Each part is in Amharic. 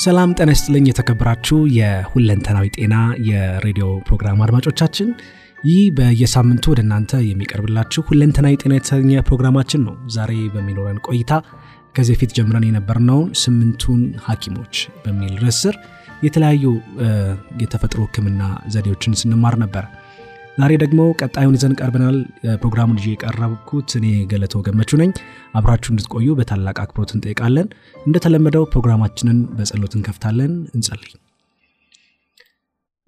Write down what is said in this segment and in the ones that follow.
ሰላም ጤና ይስጥልኝ። የተከበራችሁ የሁለንተናዊ ጤና የሬዲዮ ፕሮግራም አድማጮቻችን፣ ይህ በየሳምንቱ ወደ እናንተ የሚቀርብላችሁ ሁለንተናዊ ጤና የተሰኘ ፕሮግራማችን ነው። ዛሬ በሚኖረን ቆይታ ከዚህ በፊት ጀምረን የነበርነውን ስምንቱን ሐኪሞች በሚል ርዕስ የተለያዩ የተፈጥሮ ሕክምና ዘዴዎችን ስንማር ነበር። ዛሬ ደግሞ ቀጣዩን ይዘን ቀርበናል። ፕሮግራሙን ይዤ የቀረብኩት እኔ ገለቶ ገመቹ ነኝ። አብራችሁ እንድትቆዩ በታላቅ አክብሮት እንጠይቃለን። እንደተለመደው ፕሮግራማችንን በጸሎት እንከፍታለን። እንጸልይ።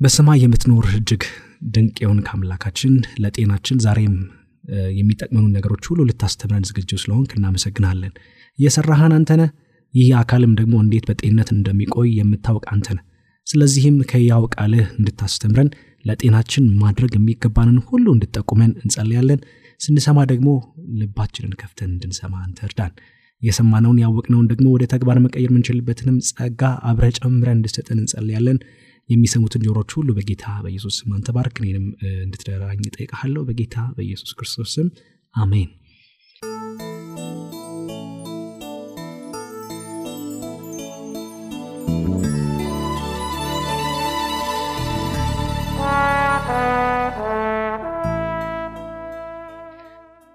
በሰማይ የምትኖር እጅግ ድንቅ የሆንክ አምላካችን ለጤናችን ዛሬም የሚጠቅመኑን ነገሮች ሁሉ ልታስተምረን ዝግጁ ስለሆንክ እናመሰግናለን። እየሰራህን አንተነህ፣ ይህ አካልም ደግሞ እንዴት በጤንነት እንደሚቆይ የምታውቅ አንተነህ። ስለዚህም ከያው ቃልህ እንድታስተምረን ለጤናችን ማድረግ የሚገባንን ሁሉ እንድጠቁመን እንጸልያለን። ስንሰማ ደግሞ ልባችንን ከፍተን እንድንሰማ አንተ እርዳን። የሰማነውን ያወቅነውን ደግሞ ወደ ተግባር መቀየር የምንችልበትንም ጸጋ አብረ ጨምረን እንድሰጠን እንጸልያለን። የሚሰሙትን ጆሮች ሁሉ በጌታ በኢየሱስ ስም አንተ ባርክ። እኔንም እንድትደራኝ እጠይቅሃለሁ በጌታ በኢየሱስ ክርስቶስ ስም አሜን።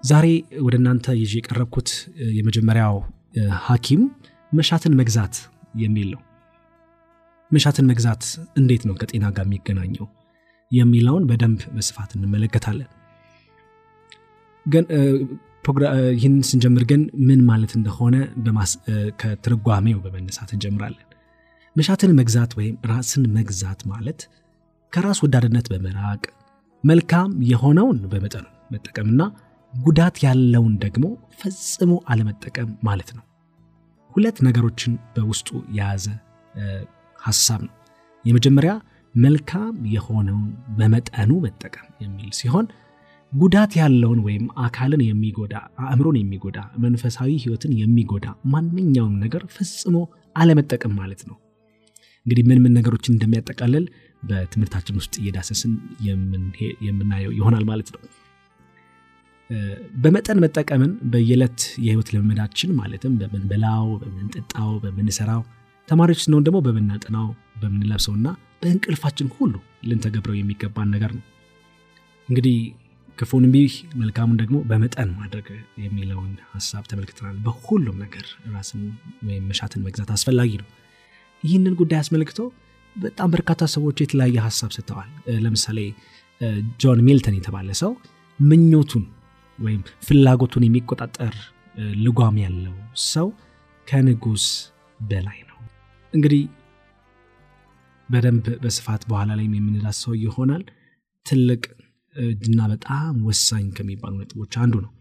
ዛሬ ወደ እናንተ ይዤ የቀረብኩት የመጀመሪያው ሐኪም መሻትን መግዛት የሚል ነው። መሻትን መግዛት እንዴት ነው ከጤና ጋር የሚገናኘው የሚለውን በደንብ በስፋት እንመለከታለን። ይህን ስንጀምር ግን ምን ማለት እንደሆነ ከትርጓሜው በመነሳት እንጀምራለን። መሻትን መግዛት ወይም ራስን መግዛት ማለት ከራስ ወዳድነት በመራቅ መልካም የሆነውን በመጠኑ መጠቀምና ጉዳት ያለውን ደግሞ ፈጽሞ አለመጠቀም ማለት ነው። ሁለት ነገሮችን በውስጡ የያዘ ሐሳብ ነው። የመጀመሪያ መልካም የሆነውን በመጠኑ መጠቀም የሚል ሲሆን ጉዳት ያለውን ወይም አካልን የሚጎዳ አእምሮን የሚጎዳ መንፈሳዊ ሕይወትን የሚጎዳ ማንኛውም ነገር ፈጽሞ አለመጠቀም ማለት ነው። እንግዲህ ምን ምን ነገሮችን እንደሚያጠቃልል በትምህርታችን ውስጥ እየዳሰስን የምናየው ይሆናል ማለት ነው። በመጠን መጠቀምን በየዕለት የህይወት ልምምዳችን ማለትም በምንበላው፣ በምንጠጣው፣ በምንሰራው ተማሪዎች ስንሆን ደግሞ በምናጠናው፣ በምንለብሰውና በእንቅልፋችን ሁሉ ልንተገብረው የሚገባን ነገር ነው። እንግዲህ ክፉን እምቢ መልካሙን ደግሞ በመጠን ማድረግ የሚለውን ሀሳብ ተመልክተናል። በሁሉም ነገር ራስን ወይም መሻትን መግዛት አስፈላጊ ነው። ይህንን ጉዳይ አስመልክቶ በጣም በርካታ ሰዎች የተለያየ ሀሳብ ሰጥተዋል። ለምሳሌ ጆን ሚልተን የተባለ ሰው ምኞቱን ወይም ፍላጎቱን የሚቆጣጠር ልጓም ያለው ሰው ከንጉስ በላይ ነው። እንግዲህ በደንብ በስፋት በኋላ ላይም የምንዳስሰው ይሆናል። ትልቅ እና በጣም ወሳኝ ከሚባሉ ነጥቦች አንዱ ነው።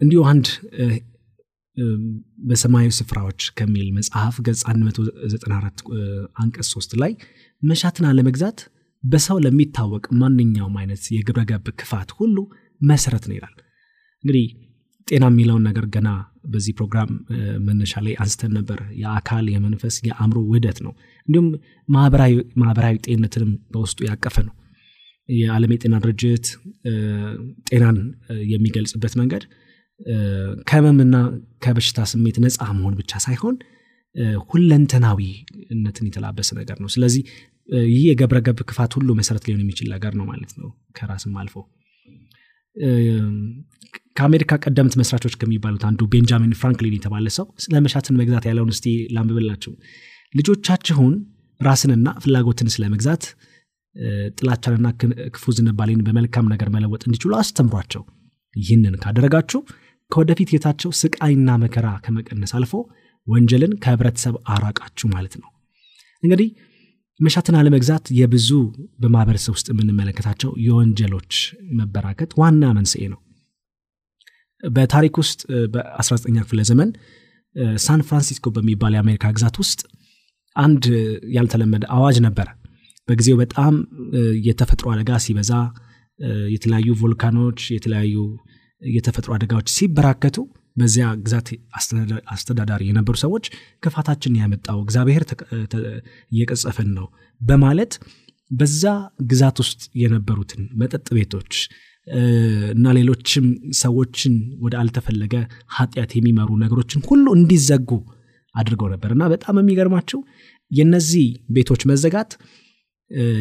እንዲሁ አንድ በሰማያዊ ስፍራዎች ከሚል መጽሐፍ ገጽ 194 አንቀጽ 3 ላይ መሻትን አለመግዛት በሰው ለሚታወቅ ማንኛውም አይነት የግብረገብ ክፋት ሁሉ መሰረት ነው ይላል። እንግዲህ ጤና የሚለውን ነገር ገና በዚህ ፕሮግራም መነሻ ላይ አንስተን ነበር። የአካል የመንፈስ፣ የአእምሮ ውህደት ነው። እንዲሁም ማህበራዊ ጤንነትንም በውስጡ ያቀፈ ነው። የዓለም የጤና ድርጅት ጤናን የሚገልጽበት መንገድ ከህመምና ከበሽታ ስሜት ነፃ መሆን ብቻ ሳይሆን ሁለንተናዊነትን የተላበሰ ነገር ነው። ስለዚህ ይህ የገብረ ገብ ክፋት ሁሉ መሰረት ሊሆን የሚችል ነገር ነው ማለት ነው። ከራስም አልፎ ከአሜሪካ ቀደምት መስራቾች ከሚባሉት አንዱ ቤንጃሚን ፍራንክሊን የተባለ ሰው ስለ መሻትን መግዛት ያለውን እስቲ ላንብብላችሁ። ልጆቻችሁን ራስንና ፍላጎትን ስለ መግዛት ጥላቻንና ክፉ ዝንባሌን በመልካም ነገር መለወጥ እንዲችሉ አስተምሯቸው። ይህንን ካደረጋችሁ ከወደፊት ጌታቸው ስቃይና መከራ ከመቀነስ አልፎ ወንጀልን ከህብረተሰብ አራቃችሁ ማለት ነው። እንግዲህ መሻትን አለመግዛት የብዙ በማህበረሰብ ውስጥ የምንመለከታቸው የወንጀሎች መበራከት ዋና መንስኤ ነው። በታሪክ ውስጥ በ19ኛ ክፍለ ዘመን ሳን ፍራንሲስኮ በሚባል የአሜሪካ ግዛት ውስጥ አንድ ያልተለመደ አዋጅ ነበረ። በጊዜው በጣም የተፈጥሮ አደጋ ሲበዛ የተለያዩ ቮልካኖች የተለያዩ የተፈጥሮ አደጋዎች ሲበራከቱ በዚያ ግዛት አስተዳዳሪ የነበሩ ሰዎች ክፋታችን ያመጣው እግዚአብሔር እየቀጸፈን ነው በማለት በዛ ግዛት ውስጥ የነበሩትን መጠጥ ቤቶች እና ሌሎችም ሰዎችን ወደ አልተፈለገ ኃጢአት የሚመሩ ነገሮችን ሁሉ እንዲዘጉ አድርገው ነበር። እና በጣም የሚገርማቸው የነዚህ ቤቶች መዘጋት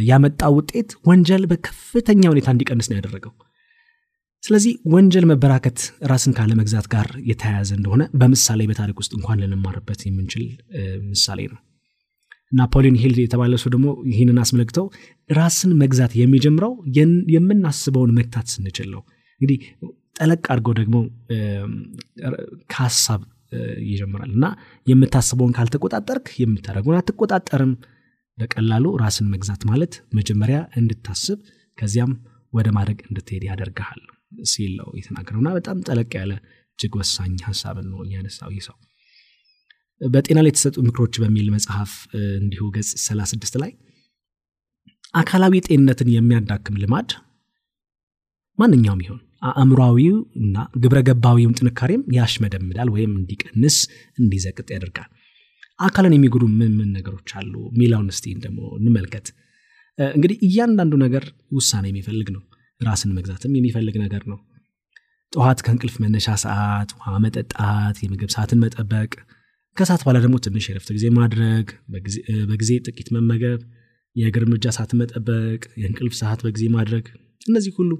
ያመጣው ውጤት ወንጀል በከፍተኛ ሁኔታ እንዲቀንስ ነው ያደረገው ስለዚህ ወንጀል መበራከት ራስን ካለመግዛት ጋር የተያያዘ እንደሆነ በምሳሌ በታሪክ ውስጥ እንኳን ልንማርበት የምንችል ምሳሌ ነው። ናፖሊዮን ሂል የተባለ ሰው ደግሞ ይህንን አስመልክተው ራስን መግዛት የሚጀምረው የምናስበውን መግታት ስንችል ነው። እንግዲህ ጠለቅ አድርገው ደግሞ ከሀሳብ ይጀምራል እና የምታስበውን ካልተቆጣጠርክ የምታደረጉን አትቆጣጠርም። በቀላሉ ራስን መግዛት ማለት መጀመሪያ እንድታስብ ከዚያም ወደ ማድረግ እንድትሄድ ያደርግሃል ሲል ነው የተናገረው። እና በጣም ጠለቅ ያለ እጅግ ወሳኝ ሀሳብን ነው እያነሳው ይህ ሰው። በጤና ላይ የተሰጡ ምክሮች በሚል መጽሐፍ እንዲሁ ገጽ 36 ላይ አካላዊ ጤንነትን የሚያዳክም ልማድ ማንኛውም ይሆን አእምሯዊው እና ግብረ ገባዊውም ጥንካሬም ያሽመደምዳል ወይም እንዲቀንስ እንዲዘቅጥ ያደርጋል። አካልን የሚጎዱ ምን ምን ነገሮች አሉ? ሚላውን እስቲ ደግሞ እንመልከት። እንግዲህ እያንዳንዱ ነገር ውሳኔ የሚፈልግ ነው ራስን መግዛትም የሚፈልግ ነገር ነው። ጠዋት ከእንቅልፍ መነሻ ሰዓት ውሃ መጠጣት የምግብ ሰዓትን መጠበቅ ከሰዓት በኋላ ደግሞ ትንሽ የረፍት ጊዜ ማድረግ በጊዜ ጥቂት መመገብ የእግር እርምጃ ሰዓት መጠበቅ የእንቅልፍ ሰዓት በጊዜ ማድረግ እነዚህ ሁሉ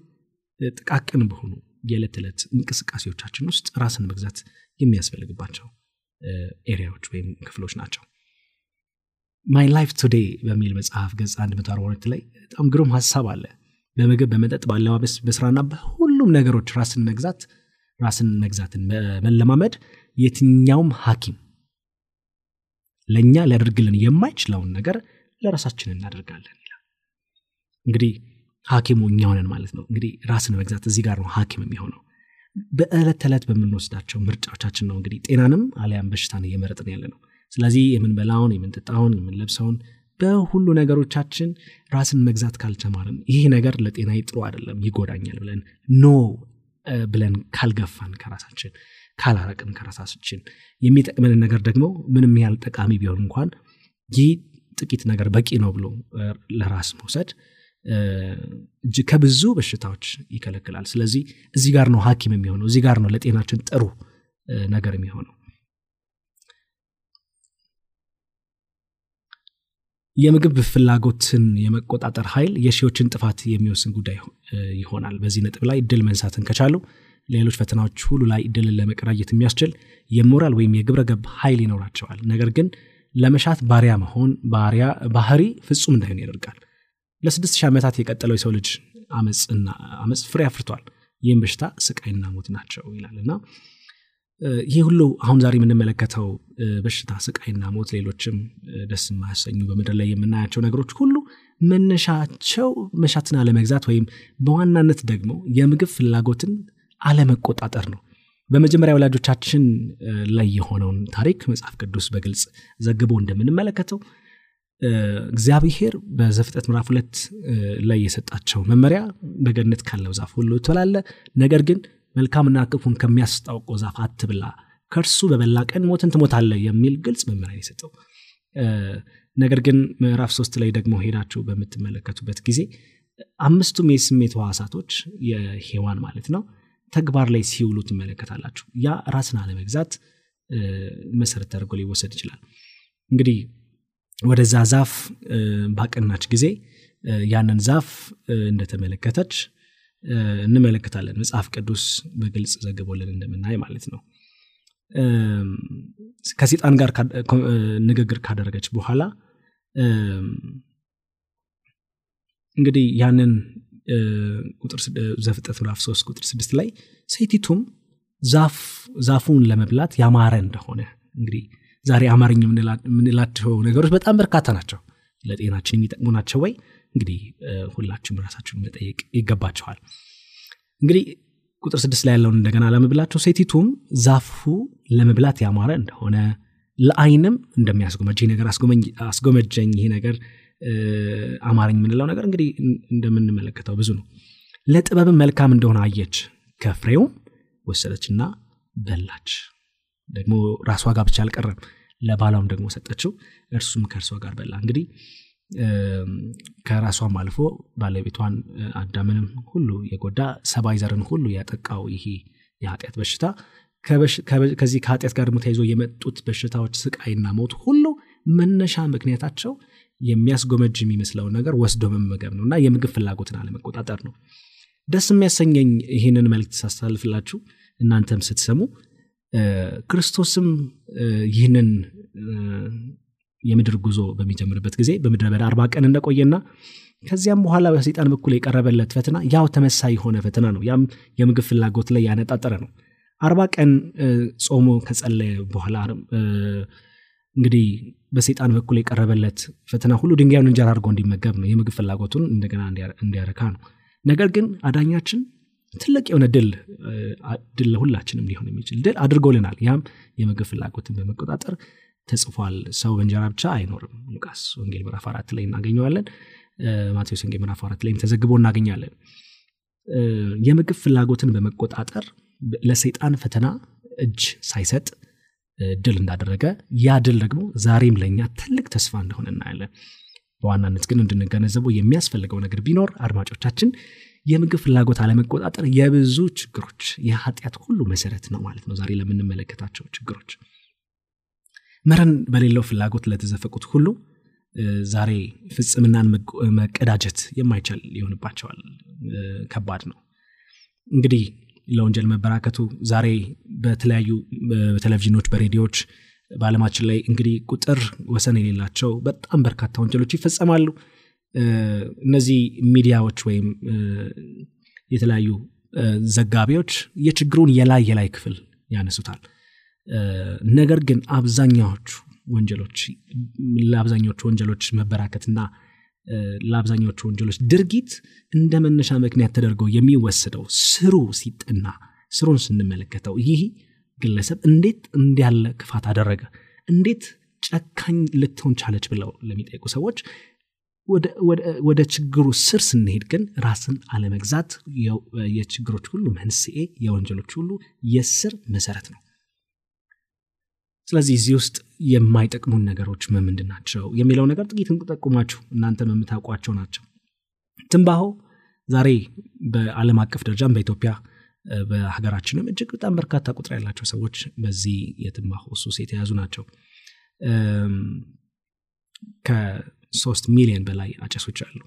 ጥቃቅን በሆኑ የዕለት ዕለት እንቅስቃሴዎቻችን ውስጥ ራስን መግዛት የሚያስፈልግባቸው area ዎች ወይም ክፍሎች ናቸው። My Life Today በሚል መጽሐፍ ገጽ 142 ላይ በጣም ግሩም ሀሳብ አለ በምግብ በመጠጥ በአለባበስ በስራና በሁሉም ነገሮች ራስን መግዛት ራስን መግዛትን መለማመድ የትኛውም ሐኪም ለእኛ ሊያደርግልን የማይችለውን ነገር ለራሳችን እናደርጋለን ይላል። እንግዲህ ሐኪሙ እኛ ሆነን ማለት ነው። እንግዲህ ራስን መግዛት እዚህ ጋር ነው ሐኪም የሚሆነው። በዕለት ተዕለት በምንወስዳቸው ምርጫዎቻችን ነው እንግዲህ ጤናንም አሊያም በሽታን እየመረጥን ያለ ነው ስለዚህ የምንበላውን የምንጠጣውን የምንለብሰውን በሁሉ ነገሮቻችን ራስን መግዛት ካልተማርን ይህ ነገር ለጤና ጥሩ አይደለም ይጎዳኛል ብለን ኖ ብለን ካልገፋን ከራሳችን ካላረቅን ከራሳችን የሚጠቅመንን ነገር ደግሞ ምንም ያህል ጠቃሚ ቢሆን እንኳን ይህ ጥቂት ነገር በቂ ነው ብሎ ለራስ መውሰድ እጅ ከብዙ በሽታዎች ይከለክላል። ስለዚህ እዚህ ጋር ነው ሀኪም የሚሆነው እዚህ ጋር ነው ለጤናችን ጥሩ ነገር የሚሆነው የምግብ ፍላጎትን የመቆጣጠር ኃይል የሺዎችን ጥፋት የሚወስን ጉዳይ ይሆናል። በዚህ ነጥብ ላይ ድል መንሳትን ከቻሉ ሌሎች ፈተናዎች ሁሉ ላይ ድልን ለመቀዳጀት የሚያስችል የሞራል ወይም የግብረ ገብ ኃይል ይኖራቸዋል። ነገር ግን ለመሻት ባሪያ መሆን ባሪያ ባህሪ ፍጹም እንዳይሆን ያደርጋል። ለስድስት ሺህ ዓመታት የቀጠለው የሰው ልጅ አመፅና አመፅ ፍሬ አፍርቷል። ይህም በሽታ ስቃይና ሞት ናቸው ይላል እና ይህ ሁሉ አሁን ዛሬ የምንመለከተው በሽታ ስቃይና ሞት ሌሎችም ደስ የማያሰኙ በምድር ላይ የምናያቸው ነገሮች ሁሉ መነሻቸው መሻትን አለመግዛት ወይም በዋናነት ደግሞ የምግብ ፍላጎትን አለመቆጣጠር ነው። በመጀመሪያ ወላጆቻችን ላይ የሆነውን ታሪክ መጽሐፍ ቅዱስ በግልጽ ዘግቦ እንደምንመለከተው እግዚአብሔር በዘፍጥረት ምዕራፍ ሁለት ላይ የሰጣቸው መመሪያ በገነት ካለው ዛፍ ሁሉ ትበላለ ነገር ግን መልካምና ክፉን ከሚያስታውቀው ዛፍ አትብላ ከእርሱ በበላ ቀን ሞትን ትሞታለ የሚል ግልጽ መመሪያ የሰጠው። ነገር ግን ምዕራፍ ሶስት ላይ ደግሞ ሄዳችሁ በምትመለከቱበት ጊዜ አምስቱም የስሜት ህዋሳቶች የሔዋን ማለት ነው ተግባር ላይ ሲውሉ ትመለከታላችሁ። ያ ራስን አለመግዛት መሰረት ተደርጎ ሊወሰድ ይችላል። እንግዲህ ወደዛ ዛፍ ባቀናች ጊዜ ያንን ዛፍ እንደተመለከተች እንመለከታለን። መጽሐፍ ቅዱስ በግልጽ ዘግቦልን እንደምናይ ማለት ነው። ከሴጣን ጋር ንግግር ካደረገች በኋላ እንግዲህ ያንን ዘፍጠት ምዕራፍ 3 ቁጥር 6 ላይ ሴቲቱም ዛፉን ለመብላት ያማረ እንደሆነ እንግዲህ ዛሬ አማርኛ የምንላቸው ነገሮች በጣም በርካታ ናቸው። ለጤናችን የሚጠቅሙ ናቸው ወይ እንግዲህ ሁላችሁም ራሳችሁን መጠየቅ ይገባቸዋል እንግዲህ ቁጥር ስድስት ላይ ያለውን እንደገና ለመብላቸው ሴቲቱም ዛፉ ለመብላት ያማረ እንደሆነ ለአይንም እንደሚያስጎመጅ ይህ ነገር አስጎመጀኝ ይሄ ነገር አማረኝ የምንለው ነገር እንግዲህ እንደምንመለከተው ብዙ ነው። ለጥበብም መልካም እንደሆነ አየች ከፍሬውም ወሰደችና በላች። ደግሞ ራሷ ጋር ብቻ አልቀረም ለባሏም ደግሞ ሰጠችው እርሱም ከእርሷ ጋር በላ። እንግዲህ ከራሷም አልፎ ባለቤቷን አዳምንም ሁሉ የጎዳ ሰብአዊ ዘርን ሁሉ ያጠቃው ይሄ የኃጢአት በሽታ ከዚህ ከኃጢአት ጋር ደግሞ ተይዞ የመጡት በሽታዎች ስቃይና ሞት ሁሉ መነሻ ምክንያታቸው የሚያስጎመጅ የሚመስለውን ነገር ወስዶ መመገብ ነው እና የምግብ ፍላጎትን አለመቆጣጠር ነው። ደስ የሚያሰኘኝ ይህንን መልክት ሳስተላልፍላችሁ እናንተም ስትሰሙ ክርስቶስም ይህንን የምድር ጉዞ በሚጀምርበት ጊዜ በምድረ በዳ አርባ ቀን እንደቆየና ከዚያም በኋላ በሰይጣን በኩል የቀረበለት ፈተና ያው ተመሳይ የሆነ ፈተና ነው። ያም የምግብ ፍላጎት ላይ ያነጣጠረ ነው። አርባ ቀን ጾሞ ከጸለየ በኋላ እንግዲህ በሰይጣን በኩል የቀረበለት ፈተና ሁሉ ድንጋዩን እንጀራ አድርጎ እንዲመገብ ነው። የምግብ ፍላጎቱን እንደገና እንዲያረካ ነው። ነገር ግን አዳኛችን ትልቅ የሆነ ድል ድል ለሁላችንም ሊሆን የሚችል ድል አድርጎልናል። ያም የምግብ ፍላጎትን በመቆጣጠር ተጽፏል። ሰው በእንጀራ ብቻ አይኖርም። ሉቃስ ወንጌል ምዕራፍ አራት ላይ እናገኘዋለን። ማቴዎስ ወንጌል ምዕራፍ አራት ላይም ተዘግቦ እናገኛለን። የምግብ ፍላጎትን በመቆጣጠር ለሰይጣን ፈተና እጅ ሳይሰጥ ድል እንዳደረገ ያ ድል ደግሞ ዛሬም ለእኛ ትልቅ ተስፋ እንደሆነ እናያለን። በዋናነት ግን እንድንገነዘበው የሚያስፈልገው ነገር ቢኖር አድማጮቻችን የምግብ ፍላጎት አለመቆጣጠር የብዙ ችግሮች የኃጢአት ሁሉ መሰረት ነው ማለት ነው። ዛሬ ለምንመለከታቸው ችግሮች መረን በሌለው ፍላጎት ለተዘፈቁት ሁሉ ዛሬ ፍጽምናን መቀዳጀት የማይቻል ሊሆንባቸዋል ከባድ ነው። እንግዲህ ለወንጀል መበራከቱ ዛሬ በተለያዩ በቴሌቪዥኖች በሬዲዮዎች በአለማችን ላይ እንግዲህ ቁጥር ወሰን የሌላቸው በጣም በርካታ ወንጀሎች ይፈጸማሉ። እነዚህ ሚዲያዎች ወይም የተለያዩ ዘጋቢዎች የችግሩን የላይ የላይ ክፍል ያነሱታል ነገር ግን አብዛኛዎቹ ወንጀሎች ለአብዛኞቹ ወንጀሎች መበራከትና ለአብዛኞቹ ወንጀሎች ድርጊት እንደ መነሻ ምክንያት ተደርገው የሚወሰደው ስሩ ሲጠና ስሩን ስንመለከተው ይህ ግለሰብ እንዴት እንዲያለ ክፋት አደረገ? እንዴት ጨካኝ ልትሆን ቻለች? ብለው ለሚጠይቁ ሰዎች ወደ ችግሩ ስር ስንሄድ ግን ራስን አለመግዛት የችግሮች ሁሉ መንስኤ የወንጀሎች ሁሉ የስር መሰረት ነው ስለዚህ እዚህ ውስጥ የማይጠቅሙን ነገሮች ምንድን ናቸው የሚለው ነገር ጥቂት እንጠቁማችሁ። እናንተም የምታውቋቸው ናቸው። ትንባሆ ዛሬ በአለም አቀፍ ደረጃም በኢትዮጵያ በሀገራችንም እጅግ በጣም በርካታ ቁጥር ያላቸው ሰዎች በዚህ የትንባሆ ሱስ የተያዙ ናቸው። ከሶስት ሚሊዮን በላይ አጨሶች አሉ።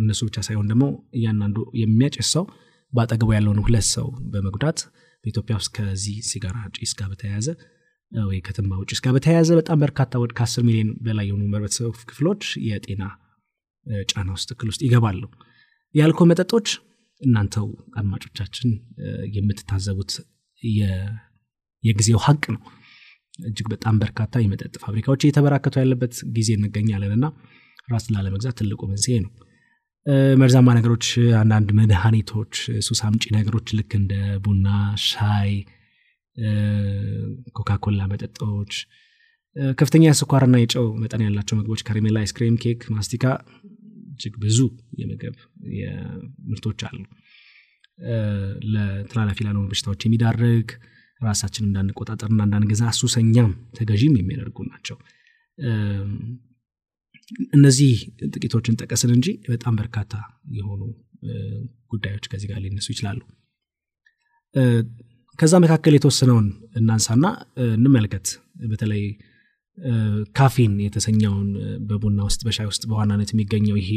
እነሱ ብቻ ሳይሆን ደግሞ እያንዳንዱ የሚያጨስ ሰው በአጠገቡ ያለውን ሁለት ሰው በመጉዳት በኢትዮጵያ ውስጥ ከዚህ ሲጋራ ጭስ ጋር በተያያዘ ወይ ከትንባሆ ጭስ ጋር በተያያዘ በጣም በርካታ ወደ ከአስር ሚሊዮን በላይ የሆኑ ህብረተሰብ ክፍሎች የጤና ጫና ውስጥ እክል ውስጥ ይገባሉ። የአልኮል መጠጦች እናንተው አድማጮቻችን የምትታዘቡት የጊዜው ሀቅ ነው። እጅግ በጣም በርካታ የመጠጥ ፋብሪካዎች እየተበራከቱ ያለበት ጊዜ እንገኛለን እና ራስ ላለመግዛት ትልቁ መንስኤ ነው። መርዛማ ነገሮች አንዳንድ መድኃኒቶች ሱስ አምጪ ነገሮች ልክ እንደ ቡና ሻይ ኮካኮላ መጠጦች ከፍተኛ የስኳርና የጨው መጠን ያላቸው ምግቦች ከሬሜላ አይስክሬም ኬክ ማስቲካ እጅግ ብዙ የምግብ ምርቶች አሉ። ለተላላፊ ላልሆኑ በሽታዎች የሚዳርግ ራሳችን እንዳንቆጣጠርና እንዳንገዛ ሱሰኛም ተገዢም የሚያደርጉ ናቸው። እነዚህ ጥቂቶችን ጠቀስን እንጂ በጣም በርካታ የሆኑ ጉዳዮች ከዚህ ጋር ሊነሱ ይችላሉ ከዛ መካከል የተወሰነውን እናንሳና እንመልከት። በተለይ ካፊን የተሰኘውን በቡና ውስጥ በሻይ ውስጥ በዋናነት የሚገኘው ይሄ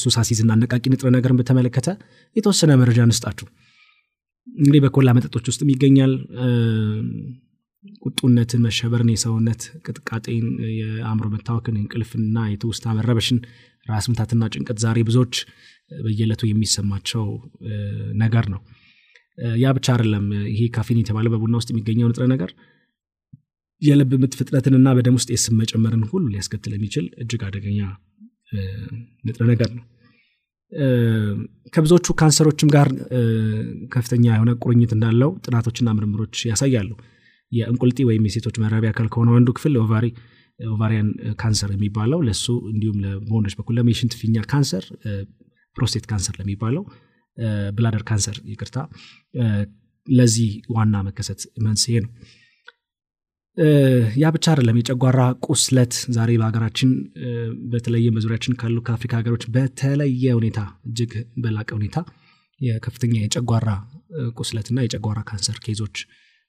ሱሳሲዝና አነቃቂ ንጥረ ነገርን በተመለከተ የተወሰነ መረጃ እንስጣችሁ። እንግዲህ በኮላ መጠጦች ውስጥ ይገኛል። ቁጡነትን መሸበርን የሰውነት ቅጥቃጤን የአእምሮ መታወክን እንቅልፍና የትውስታ መረበሽን ራስ ምታትና ጭንቀት ዛሬ ብዙዎች በየለቱ የሚሰማቸው ነገር ነው ያ ብቻ አይደለም ይሄ ካፊን የተባለ በቡና ውስጥ የሚገኘው ንጥረ ነገር የልብ ምት ፍጥነትንና በደም ውስጥ የስብ መጨመርን ሁሉ ሊያስከትል የሚችል እጅግ አደገኛ ንጥረ ነገር ነው። ከብዙዎቹ ካንሰሮችም ጋር ከፍተኛ የሆነ ቁርኝት እንዳለው ጥናቶችና ምርምሮች ያሳያሉ። የእንቁልጢ ወይም የሴቶች መራቢያ አካል ከሆነው አንዱ ክፍል ovary ovarian cancer የሚባለው ለሱ እንዲሁም በወንዶች በኩል የሽንት ፊኛ ካንሰር፣ prostate cancer ለሚባለው bladder cancer ይቅርታ፣ ለዚህ ዋና መከሰት መንስኤ ነው። ያ ብቻ አይደለም። የጨጓራ ቁስለት ዛሬ በሀገራችን በተለየ በዙሪያችን ካሉ ከአፍሪካ ሀገሮች በተለየ ሁኔታ እጅግ በላቀ ሁኔታ የከፍተኛ የጨጓራ ቁስለትና የጨጓራ ካንሰር ኬዞች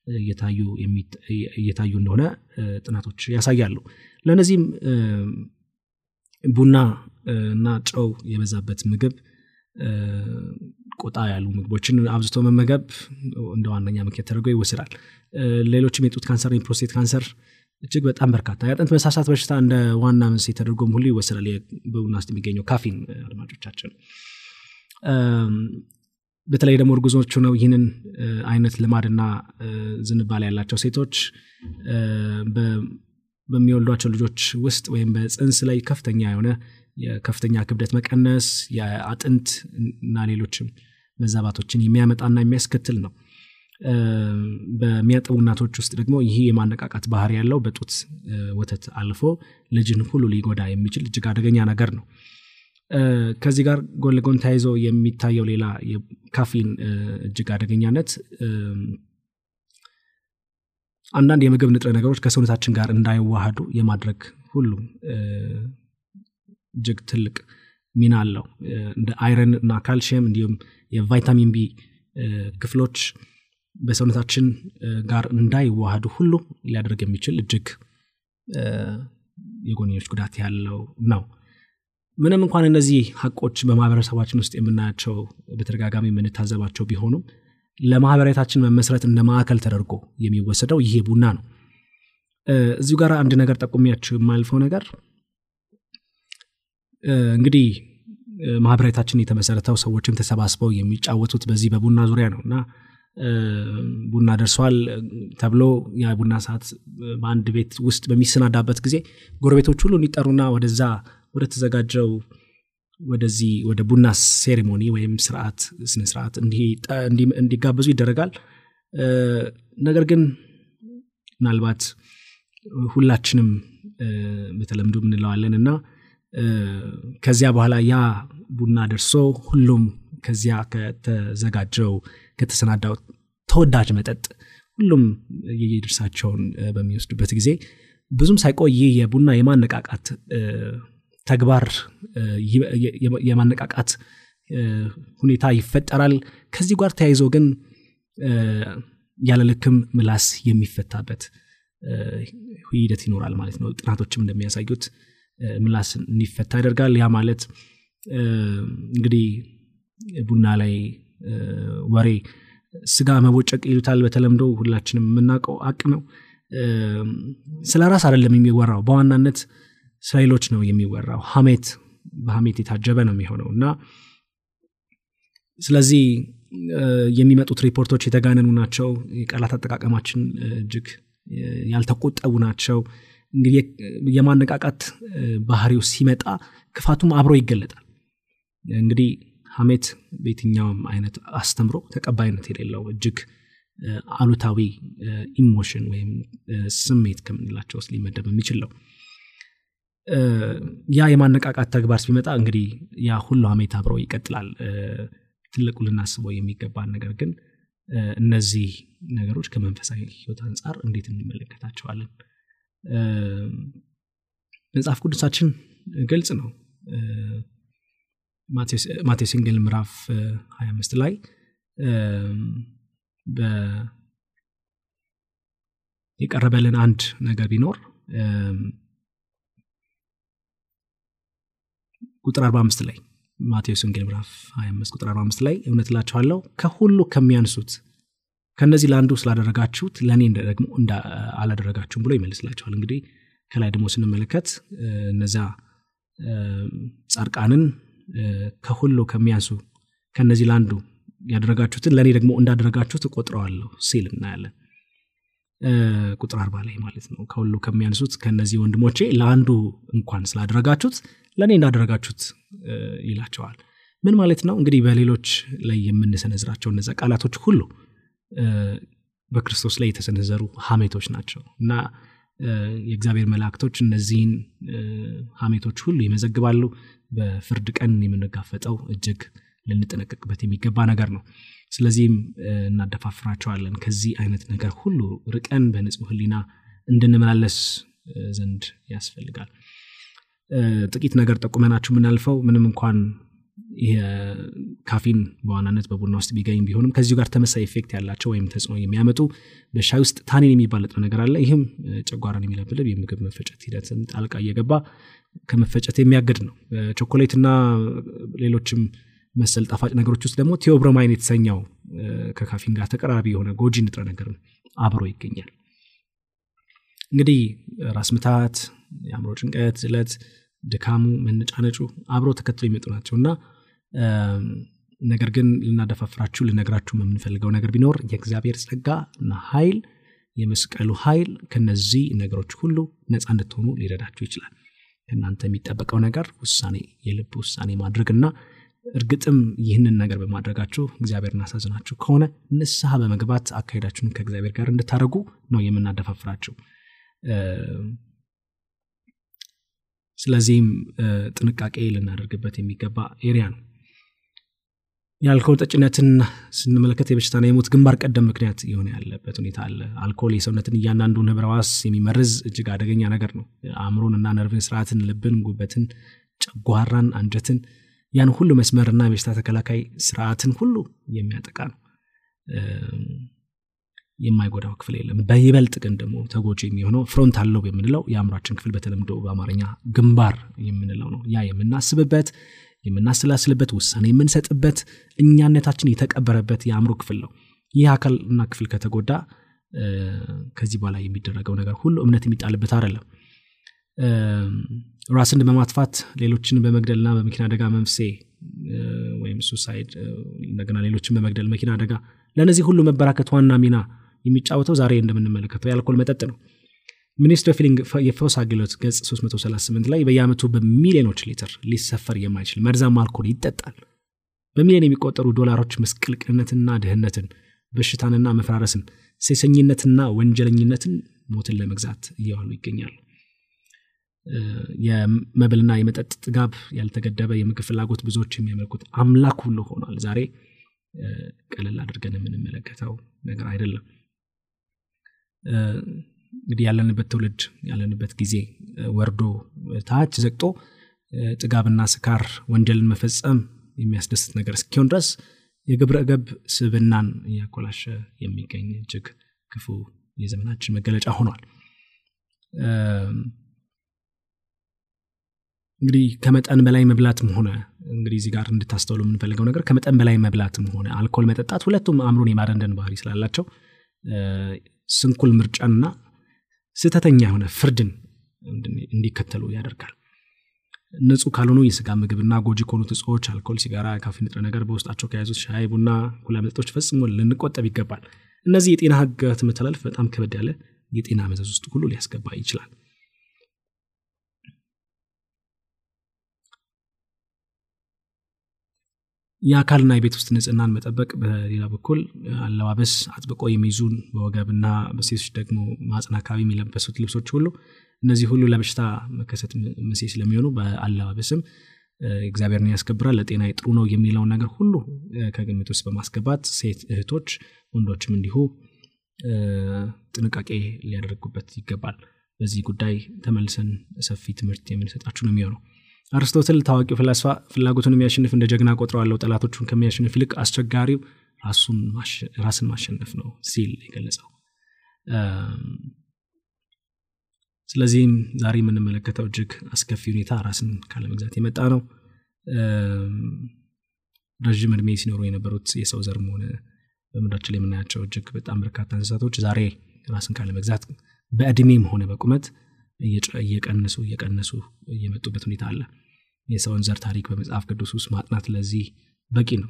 እየታዩ እንደሆነ ጥናቶች ያሳያሉ። ለእነዚህም ቡና እና ጨው የበዛበት ምግብ፣ ቆጣ ያሉ ምግቦችን አብዝቶ መመገብ እንደ ዋነኛ ምክንያት ተደርጎ ይወስዳል። ሌሎችም የጡት ካንሰር፣ የፕሮስቴት ካንሰር እጅግ በጣም በርካታ የአጥንት መሳሳት በሽታ እንደ ዋና መንስኤ ተደርጎም ሁሉ ይወሰዳል። በቡና ውስጥ የሚገኘው ካፊን አድማጮቻችን በተለይ ደግሞ እርጉዞች ነው ይህንን አይነት ልማድና ዝንባሌ ያላቸው ሴቶች በሚወልዷቸው ልጆች ውስጥ ወይም በፅንስ ላይ ከፍተኛ የሆነ የከፍተኛ ክብደት መቀነስ የአጥንት እና ሌሎችም መዛባቶችን የሚያመጣና የሚያስከትል ነው። በሚያጠቡ እናቶች ውስጥ ደግሞ ይህ የማነቃቃት ባህሪ ያለው በጡት ወተት አልፎ ልጅን ሁሉ ሊጎዳ የሚችል እጅግ አደገኛ ነገር ነው። ከዚህ ጋር ጎን ለጎን ተያይዞ የሚታየው ሌላ የካፊን እጅግ አደገኛነት አንዳንድ የምግብ ንጥረ ነገሮች ከሰውነታችን ጋር እንዳይዋሃዱ የማድረግ ሁሉ እጅግ ትልቅ ሚና አለው። እንደ iron እና ካልሽየም እንዲሁም የቫይታሚን ቢ ክፍሎች በሰውነታችን ጋር እንዳይዋሃዱ ሁሉ ሊያደርግ የሚችል እጅግ የጎንዮሽ ጉዳት ያለው ነው። ምንም እንኳን እነዚህ ሀቆች በማህበረሰባችን ውስጥ የምናያቸው በተደጋጋሚ የምንታዘባቸው ቢሆኑም ለማህበራዊነታችን መመስረት እንደ ማዕከል ተደርጎ የሚወሰደው ይሄ ቡና ነው። እዚሁ ጋር አንድ ነገር ጠቁሚያችሁ የማልፈው ነገር እንግዲህ ማህበራዊታችን የተመሰረተው ሰዎችም ተሰባስበው የሚጫወቱት በዚህ በቡና ዙሪያ ነው እና ቡና ደርሷል ተብሎ የቡና ሰዓት በአንድ ቤት ውስጥ በሚሰናዳበት ጊዜ ጎረቤቶች ሁሉ እንዲጠሩና ወደዛ ወደ ተዘጋጀው ወደዚህ ወደ ቡና ሴሬሞኒ ወይም ስርዓት ስነስርዓት እንዲጋበዙ ይደረጋል። ነገር ግን ምናልባት ሁላችንም በተለምዶ እንለዋለን እና ከዚያ በኋላ ያ ቡና ደርሶ ሁሉም ከዚያ ከተዘጋጀው ከተሰናዳው ተወዳጅ መጠጥ ሁሉም የየድርሳቸውን በሚወስዱበት ጊዜ ብዙም ሳይቆይ ይህ የቡና የማነቃቃት ተግባር የማነቃቃት ሁኔታ ይፈጠራል። ከዚህ ጋር ተያይዞ ግን ያለ ልክም ምላስ የሚፈታበት ሂደት ይኖራል ማለት ነው። ጥናቶችም እንደሚያሳዩት ምላስ እንዲፈታ ያደርጋል። ያ ማለት እንግዲህ ቡና ላይ ወሬ ስጋ መቦጨቅ ይሉታል በተለምዶ ሁላችንም የምናውቀው አቅ ነው። ስለ ራስ አይደለም የሚወራው በዋናነት ስለ ሌሎች ነው የሚወራው። ሀሜት በሀሜት የታጀበ ነው የሚሆነው እና ስለዚህ የሚመጡት ሪፖርቶች የተጋነኑ ናቸው። የቃላት አጠቃቀማችን እጅግ ያልተቆጠቡ ናቸው። እንግዲህ የማነቃቃት ባህሪው ሲመጣ ክፋቱም አብሮ ይገለጣል። እንግዲህ ሀሜት በየትኛውም አይነት አስተምሮ ተቀባይነት የሌለው እጅግ አሉታዊ ኢሞሽን ወይም ስሜት ከምንላቸው ውስጥ ሊመደብ የሚችል ነው። ያ የማነቃቃት ተግባር ሲመጣ እንግዲህ ያ ሁሉ ሀሜት አብሮ ይቀጥላል። ትልቁ ልናስበው የሚገባን ነገር ግን እነዚህ ነገሮች ከመንፈሳዊ ሕይወት አንጻር እንዴት እንመለከታቸዋለን? መጽሐፍ ቅዱሳችን ግልጽ ነው። ማቴዎስ ወንጌል ምዕራፍ 25 ላይ የቀረበልን አንድ ነገር ቢኖር ቁጥር 45 ላይ ማቴዎስ ወንጌል ምዕራፍ 25 ቁጥር 45 ላይ እውነት እላችኋለሁ ከሁሉ ከሚያንሱት ከእነዚህ ለአንዱ ስላደረጋችሁት ለእኔ ደግሞ አላደረጋችሁም ብሎ ይመልስላችኋል። እንግዲህ ከላይ ደግሞ ስንመለከት እነዚያ ጻድቃንን ከሁሉ ከሚያንሱ ከእነዚህ ለአንዱ ያደረጋችሁትን ለእኔ ደግሞ እንዳደረጋችሁት እቆጥረዋለሁ ሲል እናያለን። ቁጥር አርባ ላይ ማለት ነው ከሁሉ ከሚያንሱት ከእነዚህ ወንድሞቼ ለአንዱ እንኳን ስላደረጋችሁት ለእኔ እንዳደረጋችሁት ይላቸዋል ምን ማለት ነው እንግዲህ በሌሎች ላይ የምንሰነዝራቸው እነዚ ቃላቶች ሁሉ በክርስቶስ ላይ የተሰነዘሩ ሀሜቶች ናቸው። እና የእግዚአብሔር መላእክቶች እነዚህን ሀሜቶች ሁሉ ይመዘግባሉ። በፍርድ ቀን የምንጋፈጠው እጅግ ልንጠነቀቅበት የሚገባ ነገር ነው። ስለዚህም እናደፋፍራችኋለን። ከዚህ አይነት ነገር ሁሉ ርቀን በንጹህ ህሊና እንድንመላለስ ዘንድ ያስፈልጋል። ጥቂት ነገር ጠቁመናችሁ የምናልፈው ምንም እንኳን ካፊን በዋናነት በቡና ውስጥ ቢገኝ ቢሆንም ከዚሁ ጋር ተመሳሳይ effect ያላቸው ወይም ተጽዕኖ የሚያመጡ በሻይ ውስጥ tannin የሚባል ንጥረ ነገር አለ። ይህም ጨጓራን የሚለብልብ የምግብ መፈጨት ሂደትን ጣልቃ እየገባ ከመፈጨት የሚያግድ ነው። ቾኮሌትና ሌሎችም መሰል ጣፋጭ ነገሮች ውስጥ ደግሞ ቴዎብሮማይን የተሰኘው ከካፊን ጋር ተቀራራቢ የሆነ ጎጂ ንጥረ ነገር አብሮ ይገኛል። እንግዲህ ራስ ምታት የአእምሮ ጭንቀት ዝለት ድካሙ መነጫነጩ አብሮ ተከትሎ የሚመጡ ናቸው እና ነገር ግን ልናደፋፍራችሁ ልነግራችሁ የምንፈልገው ነገር ቢኖር የእግዚአብሔር ጸጋ እና ኃይል የመስቀሉ ኃይል ከነዚህ ነገሮች ሁሉ ነፃ እንድትሆኑ ሊረዳችሁ ይችላል። ከእናንተ የሚጠበቀው ነገር ውሳኔ የልብ ውሳኔ ማድረግና እርግጥም ይህንን ነገር በማድረጋችሁ እግዚአብሔር አሳዝናችሁ ከሆነ ንስሐ በመግባት አካሄዳችሁን ከእግዚአብሔር ጋር እንድታደርጉ ነው የምናደፋፍራችሁ። ስለዚህም ጥንቃቄ ልናደርግበት የሚገባ area ነው የአልኮል ጠጪነትን ስንመለከት የበሽታና የሞት ግንባር ቀደም ምክንያት የሆነ ያለበት ሁኔታ አለ። አልኮል የሰውነትን እያንዳንዱን ህብረ ህዋስ የሚመርዝ እጅግ አደገኛ ነገር ነው። አእምሮን እና ነርቭን ስርዓትን ልብን ጉበትን ጨጓራን አንጀትን ያን ሁሉ መስመርና የበሽታ ተከላካይ ስርዓትን ሁሉ የሚያጠቃ ነው። የማይጎዳው ክፍል የለም። በይበልጥ ግን ደግሞ ተጎጂ የሚሆነው ፍሮንታል ሎብ የምንለው የአእምሯችን ክፍል በተለምዶ በአማርኛ ግንባር የምንለው ነው። ያ የምናስብበት የምናስላስልበት ውሳኔ የምንሰጥበት እኛነታችን የተቀበረበት የአእምሮ ክፍል ነው። ይህ አካልና ክፍል ከተጎዳ ከዚህ በኋላ የሚደረገው ነገር ሁሉ እምነት የሚጣልበት አይደለም። ራስን በማጥፋት ሌሎችን በመግደልና በመኪና አደጋ መንፍሴ ወይም suicide እንደገና ሌሎችን በመግደል መኪና አደጋ ለእነዚህ ሁሉ መበራከት ዋና ሚና የሚጫወተው ዛሬ እንደምንመለከተው የአልኮል መጠጥ ነው Ministry Healing የፈውስ አገልግሎት ገጽ 338 ላይ በየአመቱ በሚሊዮኖች ሊትር ሊሰፈር የማይችል መርዛማ አልኮል ይጠጣል። በሚሊዮን የሚቆጠሩ ዶላሮች ምስቅልቅልነትና ድህነትን በሽታንና መፈራረስን ሴሰኝነትና ወንጀለኝነትን ሞትን ለመግዛት እየዋሉ ይገኛሉ። የመብልና የመጠጥ ጥጋብ ያልተገደበ የምግብ ፍላጎት ብዙዎች የሚያመልኩት አምላክ ሁሉ ሆኗል። ዛሬ ቀለል አድርገን የምንመለከተው ነገር አይደለም እንግዲህ ያለንበት ትውልድ ያለንበት ጊዜ ወርዶ ታች ዘግጦ ጥጋብና ስካር ወንጀልን መፈጸም የሚያስደስት ነገር እስኪሆን ድረስ የግብረ ገብ ስብናን እያኮላሸ የሚገኝ እጅግ ክፉ የዘመናችን መገለጫ ሆኗል። እንግዲህ ከመጠን በላይ መብላትም ሆነ እንግዲህ እዚህ ጋር እንድታስተውሉ የምንፈልገው ነገር ከመጠን በላይ መብላትም ሆነ አልኮል መጠጣት ሁለቱም አእምሮን የማደንደን ባህሪ ስላላቸው ስንኩል ምርጫንና ስህተተኛ የሆነ ፍርድን እንዲከተሉ ያደርጋል። ንጹህ ካልሆኑ የስጋ ምግብና ጎጂ ከሆኑት እጽዎች አልኮል ሲጋራ ካፊ ንጥረ ነገር በውስጣቸው ከያዙት ሻይ ቡና ኩላ መጠጦች ፈጽሞ ልንቆጠብ ይገባል። እነዚህ የጤና ህግጋት መተላለፍ በጣም ከበድ ያለ የጤና መዘዝ ውስጥ ሁሉ ሊያስገባ ይችላል የአካልና የቤት ውስጥ ንጽህናን መጠበቅ በሌላ በኩል አለባበስ አጥብቆ የሚይዙን በወገብና በሴቶች ደግሞ ማጽን አካባቢ የሚለበሱት ልብሶች ሁሉ እነዚህ ሁሉ ለበሽታ መከሰት መሴ ስለሚሆኑ በአለባበስም እግዚአብሔርን ያስከብራል ለጤና ጥሩ ነው የሚለውን ነገር ሁሉ ከግምት ውስጥ በማስገባት ሴት እህቶች ወንዶችም እንዲሁ ጥንቃቄ ሊያደርጉበት ይገባል። በዚህ ጉዳይ ተመልሰን ሰፊ ትምህርት የምንሰጣችሁ ነው የሚሆነው አርስቶትል ታዋቂው ፍላስፋ ፍላጎቱን የሚያሸንፍ እንደ ጀግና ቆጥረዋለው ጠላቶቹን ከሚያሸንፍ ይልቅ አስቸጋሪው ራስን ማሸነፍ ነው ሲል የገለጸው። ስለዚህም ዛሬ የምንመለከተው እጅግ አስከፊ ሁኔታ ራስን ካለመግዛት የመጣ ነው። ረዥም እድሜ ሲኖሩ የነበሩት የሰው ዘርም ሆነ በምድራችን ላይ የምናያቸው እጅግ በጣም በርካታ እንስሳቶች ዛሬ ራስን ካለመግዛት በእድሜም ሆነ በቁመት እየቀነሱ እየቀነሱ እየመጡበት ሁኔታ አለ። የሰውን ዘር ታሪክ በመጽሐፍ ቅዱስ ውስጥ ማጥናት ለዚህ በቂ ነው።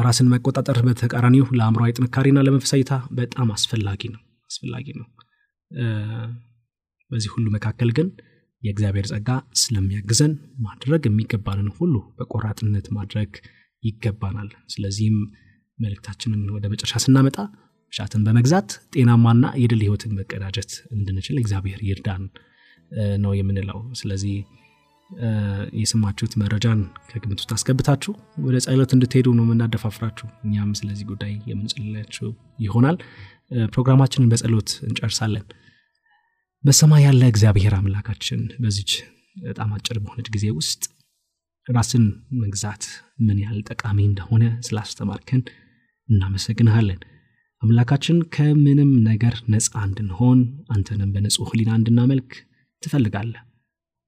ራስን መቆጣጠር በተቃራኒው ለአእምሯዊ ጥንካሬና ለመንፈሳዊታ በጣም አስፈላጊ ነው አስፈላጊ ነው። በዚህ ሁሉ መካከል ግን የእግዚአብሔር ጸጋ ስለሚያግዘን ማድረግ የሚገባንን ሁሉ በቆራጥነት ማድረግ ይገባናል። ስለዚህም መልእክታችንን ወደ መጨረሻ ስናመጣ ሻትን በመግዛት ጤናማና የድል ህይወትን መቀዳጀት እንድንችል እግዚአብሔር ይርዳን ነው የምንለው። ስለዚህ የሰማችሁት መረጃን ከግምት ውስጥ አስገብታችሁ ወደ ጸሎት እንድትሄዱ ነው የምናደፋፍራችሁ። እኛም ስለዚህ ጉዳይ የምንጽልላችሁ ይሆናል። ፕሮግራማችንን በጸሎት እንጨርሳለን። በሰማይ ያለ እግዚአብሔር አምላካችን በዚች በጣም አጭር በሆነች ጊዜ ውስጥ ራስን መግዛት ምን ያህል ጠቃሚ እንደሆነ ስላስተማርከን እናመሰግንሃለን አምላካችን ከምንም ነገር ነፃ እንድንሆን አንተንም በንጹህ ህሊና እንድናመልክ ትፈልጋለህ።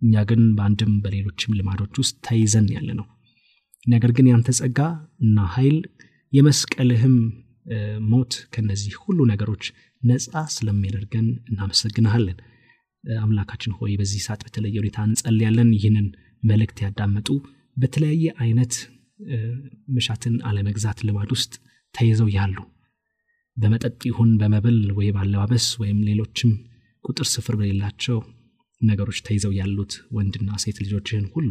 እኛ ግን በአንድም በሌሎችም ልማዶች ውስጥ ተይዘን ያለ ነው ነገር ግን ያንተ ጸጋ እና ኃይል የመስቀልህም ሞት ከነዚህ ሁሉ ነገሮች ነፃ ስለሚያደርገን እናመሰግንሃለን። አምላካችን ሆይ በዚህ ሰዓት በተለየ ሁኔታ እንጸልያለን። ይህንን መልእክት ያዳመጡ በተለያየ አይነት ምሻትን አለመግዛት ልማድ ውስጥ ተይዘው ያሉ በመጠጥ ይሁን በመብል ወይ በአለባበስ ወይም ሌሎችም ቁጥር ስፍር በሌላቸው ነገሮች ተይዘው ያሉት ወንድና ሴት ልጆችህን ሁሉ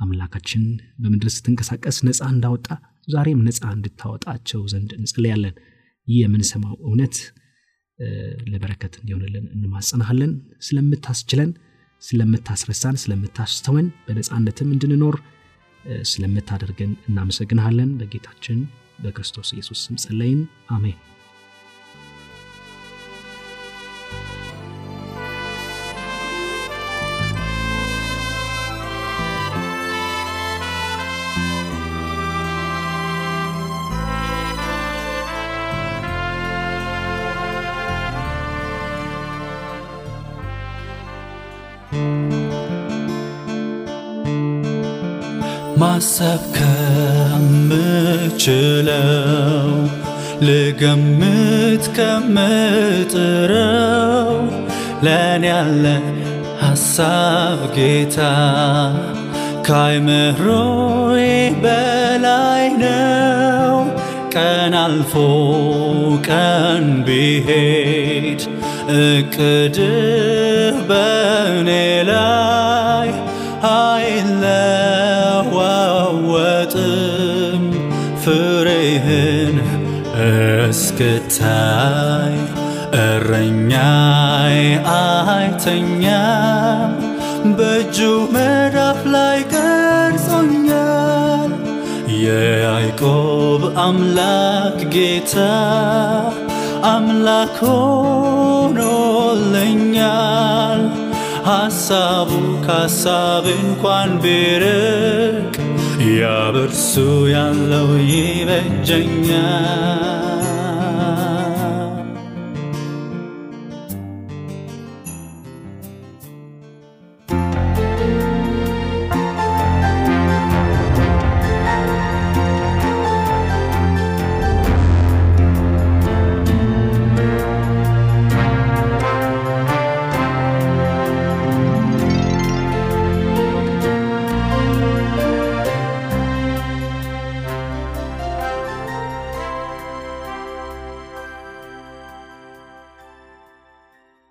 አምላካችን በምድር ስትንቀሳቀስ ነፃ እንዳወጣ ዛሬም ነፃ እንድታወጣቸው ዘንድ እንጸልያለን። ይህ የምንሰማው እውነት ለበረከት እንዲሆንልን እንማጸናሃለን። ስለምታስችለን ስለምታስረሳን ስለምታስተወን በነፃነትም እንድንኖር ስለምታደርገን እናመሰግንሃለን። በጌታችን በክርስቶስ ኢየሱስ ስም ጸለይን። አሜን ማሰብ ከምችለው ልገምት ከምጥረው ለእኔ ያለ ሐሳብ ጌታ ካይምሮዬ በላይ ነው። ቀን አልፎ ቀን ቢሄድ እቅድህ በእኔ ላይ አይለዋወጥም ፍሬህን እስክታይ እረኛይ አይተኛም በእጁ መዳፍ ላይ ቀርጾኛል የያዕቆብ አምላክ ጌታ አምላክ ሆኖልኛል። ሐሳቡ ከሐሳብ እንኳን ቢርቅ ያ በርሱ ያለው ይበጀኛል